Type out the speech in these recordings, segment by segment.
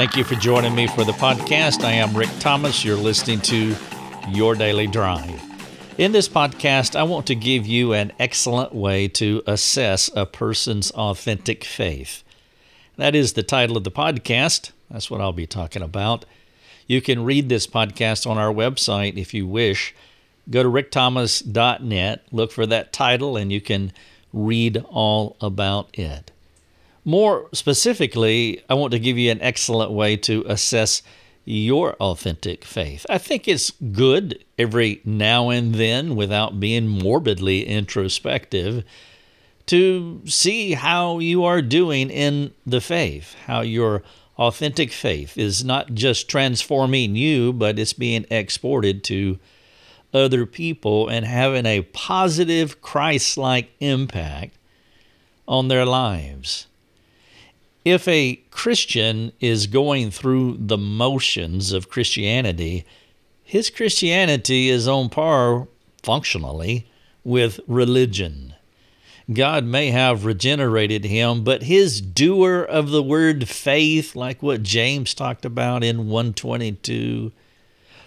Thank you for joining me for the podcast. I am Rick Thomas. You're listening to Your Daily Drive. In this podcast, I want to give you an excellent way to assess a person's authentic faith. That is the title of the podcast. That's what I'll be talking about. You can read this podcast on our website if you wish. Go to rickthomas.net, look for that title, and you can read all about it. More specifically, I want to give you an excellent way to assess your authentic faith. I think it's good every now and then, without being morbidly introspective, to see how you are doing in the faith, how your authentic faith is not just transforming you, but it's being exported to other people and having a positive Christ like impact on their lives. If a Christian is going through the motions of Christianity, his Christianity is on par functionally with religion. God may have regenerated him, but his doer of the word faith, like what James talked about in 122,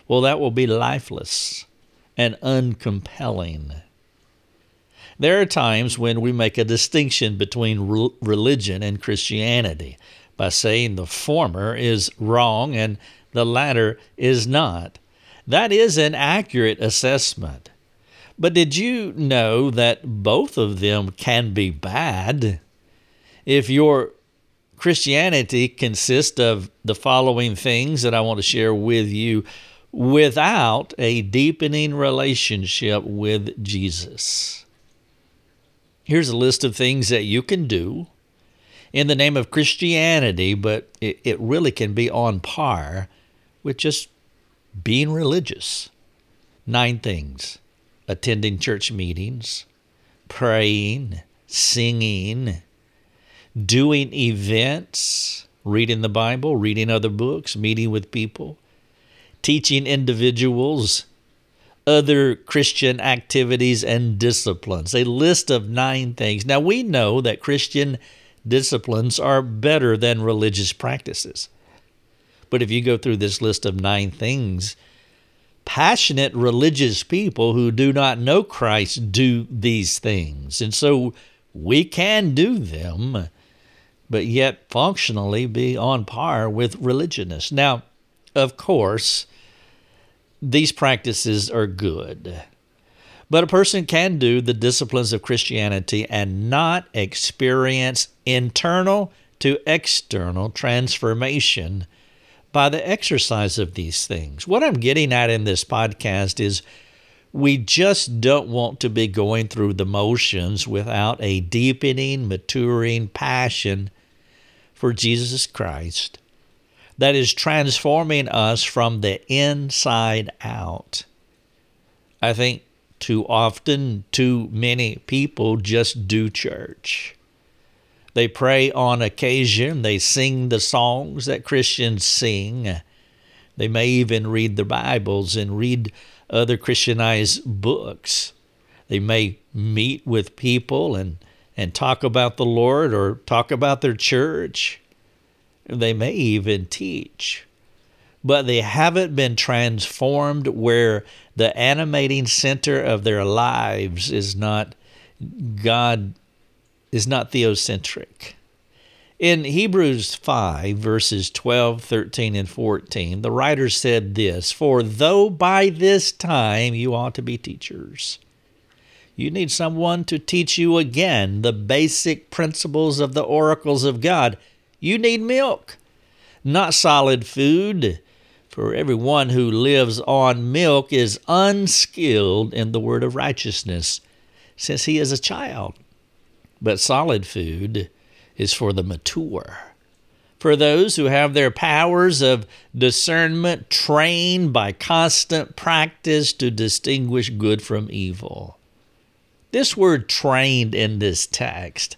well, that will be lifeless and uncompelling. There are times when we make a distinction between re- religion and Christianity by saying the former is wrong and the latter is not. That is an accurate assessment. But did you know that both of them can be bad? If your Christianity consists of the following things that I want to share with you without a deepening relationship with Jesus. Here's a list of things that you can do in the name of Christianity, but it, it really can be on par with just being religious. Nine things attending church meetings, praying, singing, doing events, reading the Bible, reading other books, meeting with people, teaching individuals other Christian activities and disciplines. A list of nine things. Now, we know that Christian disciplines are better than religious practices. But if you go through this list of nine things, passionate religious people who do not know Christ do these things. And so we can do them, but yet functionally be on par with religionists. Now, of course, these practices are good. But a person can do the disciplines of Christianity and not experience internal to external transformation by the exercise of these things. What I'm getting at in this podcast is we just don't want to be going through the motions without a deepening, maturing passion for Jesus Christ that is transforming us from the inside out. I think too often, too many people just do church. They pray on occasion, they sing the songs that Christians sing. They may even read the Bibles and read other Christianized books. They may meet with people and, and talk about the Lord or talk about their church. They may even teach, but they haven't been transformed where the animating center of their lives is not God, is not theocentric. In Hebrews 5, verses 12, 13, and 14, the writer said this For though by this time you ought to be teachers, you need someone to teach you again the basic principles of the oracles of God. You need milk, not solid food. For everyone who lives on milk is unskilled in the word of righteousness, since he is a child. But solid food is for the mature, for those who have their powers of discernment trained by constant practice to distinguish good from evil. This word trained in this text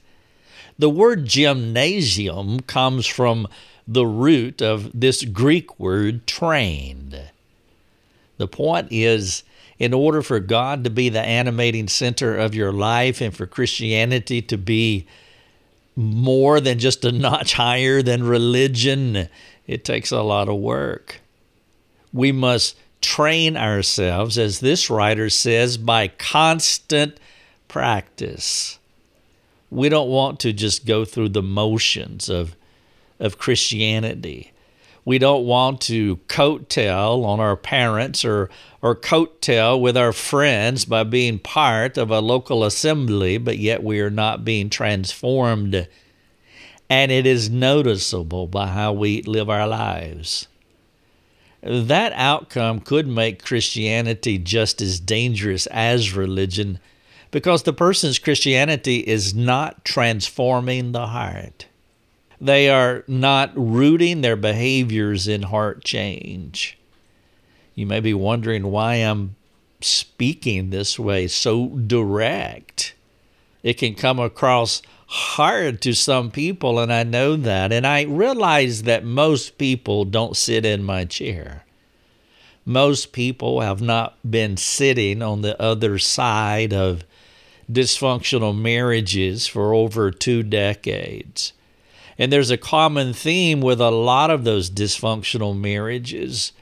the word gymnasium comes from the root of this Greek word trained. The point is, in order for God to be the animating center of your life and for Christianity to be more than just a notch higher than religion, It takes a lot of work. We must train ourselves, as this writer says, by constant practice. We don't want to just go through the motions of, of Christianity. We don't want to coattail on our parents or, or coattail with our friends by being part of a local assembly, but yet we are not being transformed. And it is noticeable by how we live our lives. That outcome could make Christianity just as dangerous as religion because the person's Christianity is not transforming the heart. They are not rooting their behaviors in heart change. You may be wondering why I'm speaking this way, so direct. It can come across hard to some people, and I know that. And I realize that most people don't sit in my chair. Most people have not been sitting on the other side of dysfunctional marriages for over two decades. And there's a common theme with a lot of those dysfunctional marriages.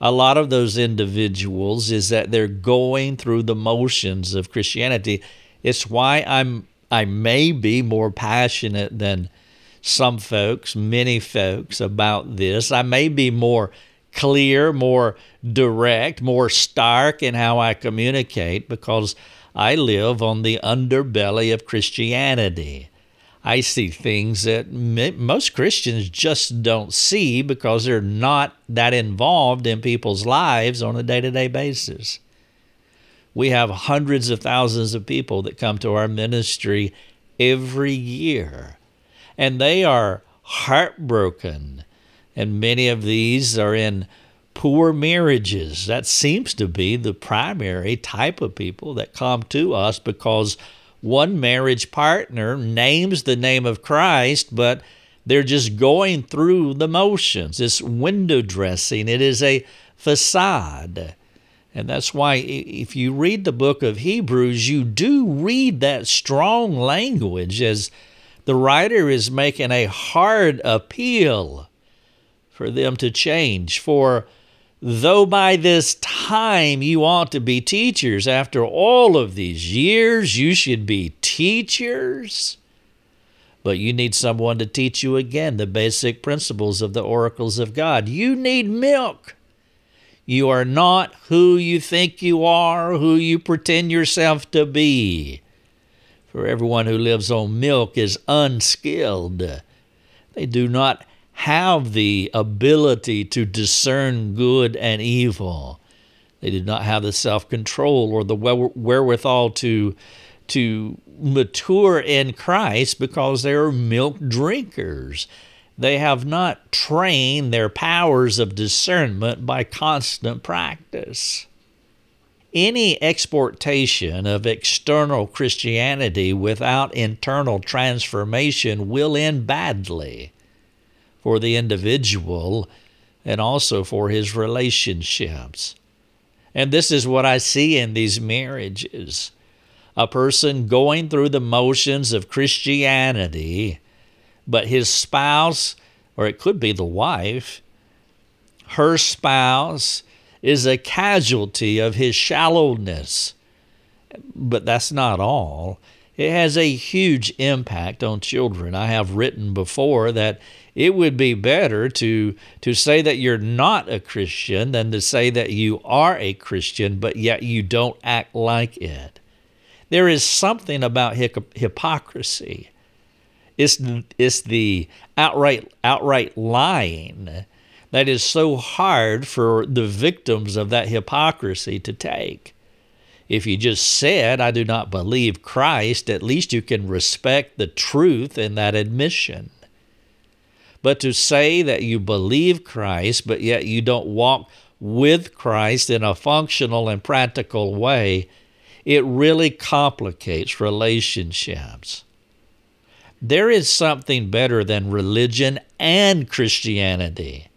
A lot of those individuals is that they're going through the motions of Christianity. It's why I'm I may be more passionate than some folks, many folks about this. I may be more clear, more direct, more stark in how I communicate because I live on the underbelly of Christianity. I see things that most Christians just don't see because they're not that involved in people's lives on a day to day basis. We have hundreds of thousands of people that come to our ministry every year, and they are heartbroken. And many of these are in poor marriages. That seems to be the primary type of people that come to us because one marriage partner names the name of Christ, but they're just going through the motions. It's window dressing, it is a facade. And that's why, if you read the book of Hebrews, you do read that strong language as the writer is making a hard appeal for them to change. For Though by this time you ought to be teachers, after all of these years, you should be teachers. But you need someone to teach you again the basic principles of the oracles of God. You need milk. You are not who you think you are, who you pretend yourself to be. For everyone who lives on milk is unskilled. They do not have the ability to discern good and evil. They did not have the self control or the wherewithal to, to mature in Christ because they are milk drinkers. They have not trained their powers of discernment by constant practice. Any exportation of external Christianity without internal transformation will end badly for the individual and also for his relationships. And this is what I see in these marriages a person going through the motions of Christianity, but his spouse, or it could be the wife, her spouse is a casualty of his shallowness. But that's not all. It has a huge impact on children. I have written before that it would be better to to say that you're not a Christian than to say that you are a Christian but yet you don't act like it. There is something about hypocrisy. It's, it's the outright outright lying that is so hard for the victims of that hypocrisy to take. If you just said, I do not believe Christ, at least you can respect the truth in that admission. But to say that you believe Christ, but yet you don't walk with Christ in a functional and practical way, it really complicates relationships. There is something better than religion and Christianity,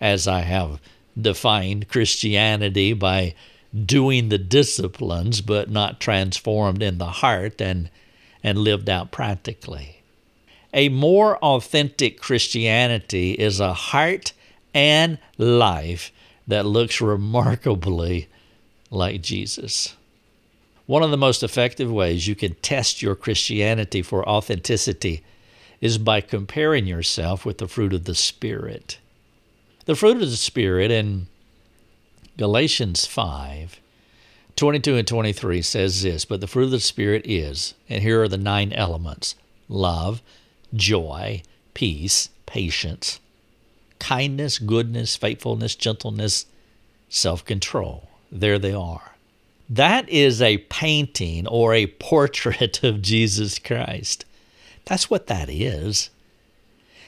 as I have defined Christianity by doing the disciplines but not transformed in the heart and, and lived out practically. A more authentic Christianity is a heart and life that looks remarkably like Jesus. One of the most effective ways you can test your Christianity for authenticity is by comparing yourself with the fruit of the Spirit. The fruit of the Spirit in Galatians 5 22 and 23 says this But the fruit of the Spirit is, and here are the nine elements love, joy, peace, patience, kindness, goodness, faithfulness, gentleness, self control. There they are. That is a painting or a portrait of Jesus Christ. That's what that is.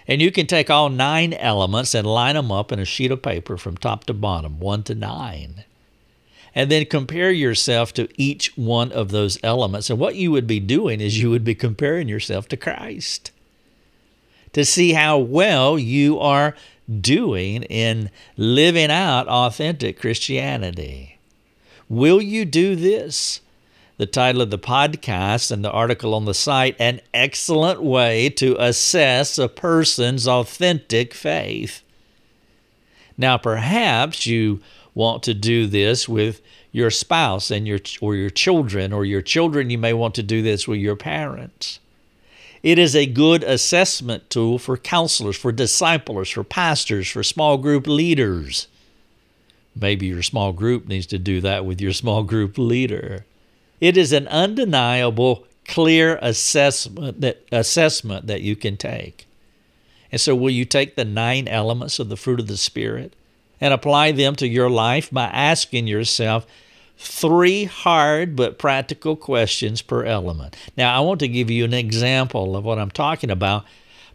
And you can take all nine elements and line them up in a sheet of paper from top to bottom, one to nine. And then compare yourself to each one of those elements. And what you would be doing is you would be comparing yourself to Christ to see how well you are doing in living out authentic Christianity. Will you do this? The title of the podcast and the article on the site An Excellent Way to Assess a Person's Authentic Faith. Now, perhaps you want to do this with your spouse and your or your children or your children you may want to do this with your parents. It is a good assessment tool for counselors, for disciplers, for pastors, for small group leaders. Maybe your small group needs to do that with your small group leader. It is an undeniable, clear assessment that, assessment that you can take. And so, will you take the nine elements of the fruit of the Spirit and apply them to your life by asking yourself, three hard but practical questions per element. Now, I want to give you an example of what I'm talking about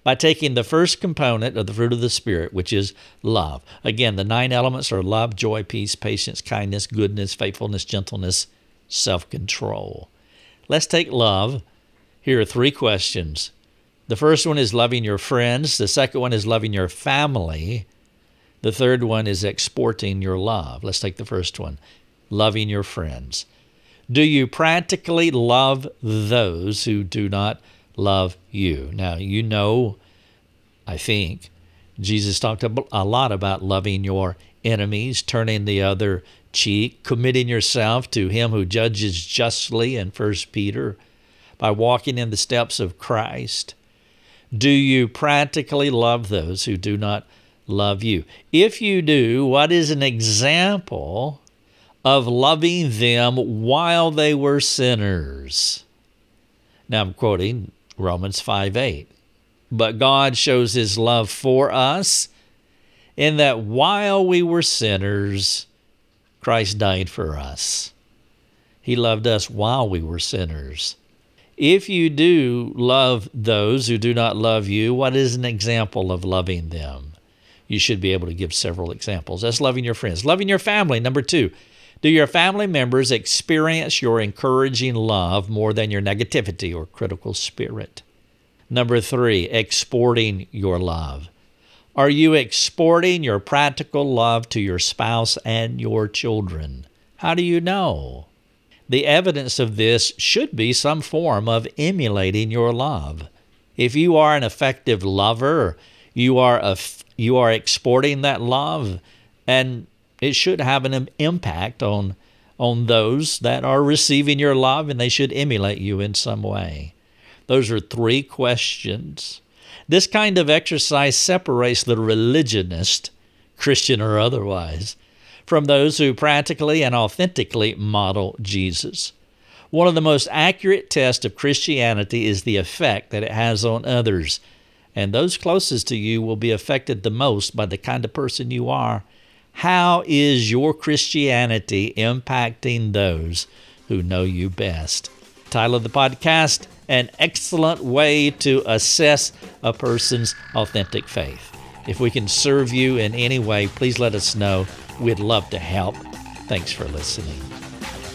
by taking the first component of the fruit of the Spirit, which is love. Again, the nine elements are love, joy, peace, patience, kindness, goodness, faithfulness, gentleness, self control. Let's take love. Here are three questions. The first one is loving your friends, the second one is loving your family. The third one is exporting your love. Let's take the first one loving your friends? Do you practically love those who do not love you? Now, you know, I think, Jesus talked a lot about loving your enemies, turning the other cheek, committing yourself to him who judges justly in 1 Peter by walking in the steps of Christ. Do you practically love those who do not love you? If you do, what is an example of loving them while they were sinners. Now I'm quoting Romans 5 8. But God shows his love for us in that while we were sinners, Christ died for us. He loved us while we were sinners. If you do love those who do not love you, what is an example of loving them? You should be able to give several examples. That's loving your friends. Loving your family, number two. Do your family members experience your encouraging love more than your negativity or critical spirit? Number three, exporting your love. Are you exporting your practical love to your spouse and your children? How do you know? The evidence of this should be some form of emulating your love. If you are an effective lover, you are a, you are exporting that love and it should have an impact on on those that are receiving your love and they should emulate you in some way. Those are three questions. This kind of exercise separates the religionist, Christian or otherwise, from those who practically and authentically model Jesus. One of the most accurate tests of Christianity is the effect that it has on others, and those closest to you will be affected the most by the kind of person you are how is your Christianity impacting those who know you best? Title of the podcast An Excellent Way to Assess a Person's Authentic Faith. If we can serve you in any way, please let us know. We'd love to help. Thanks for listening.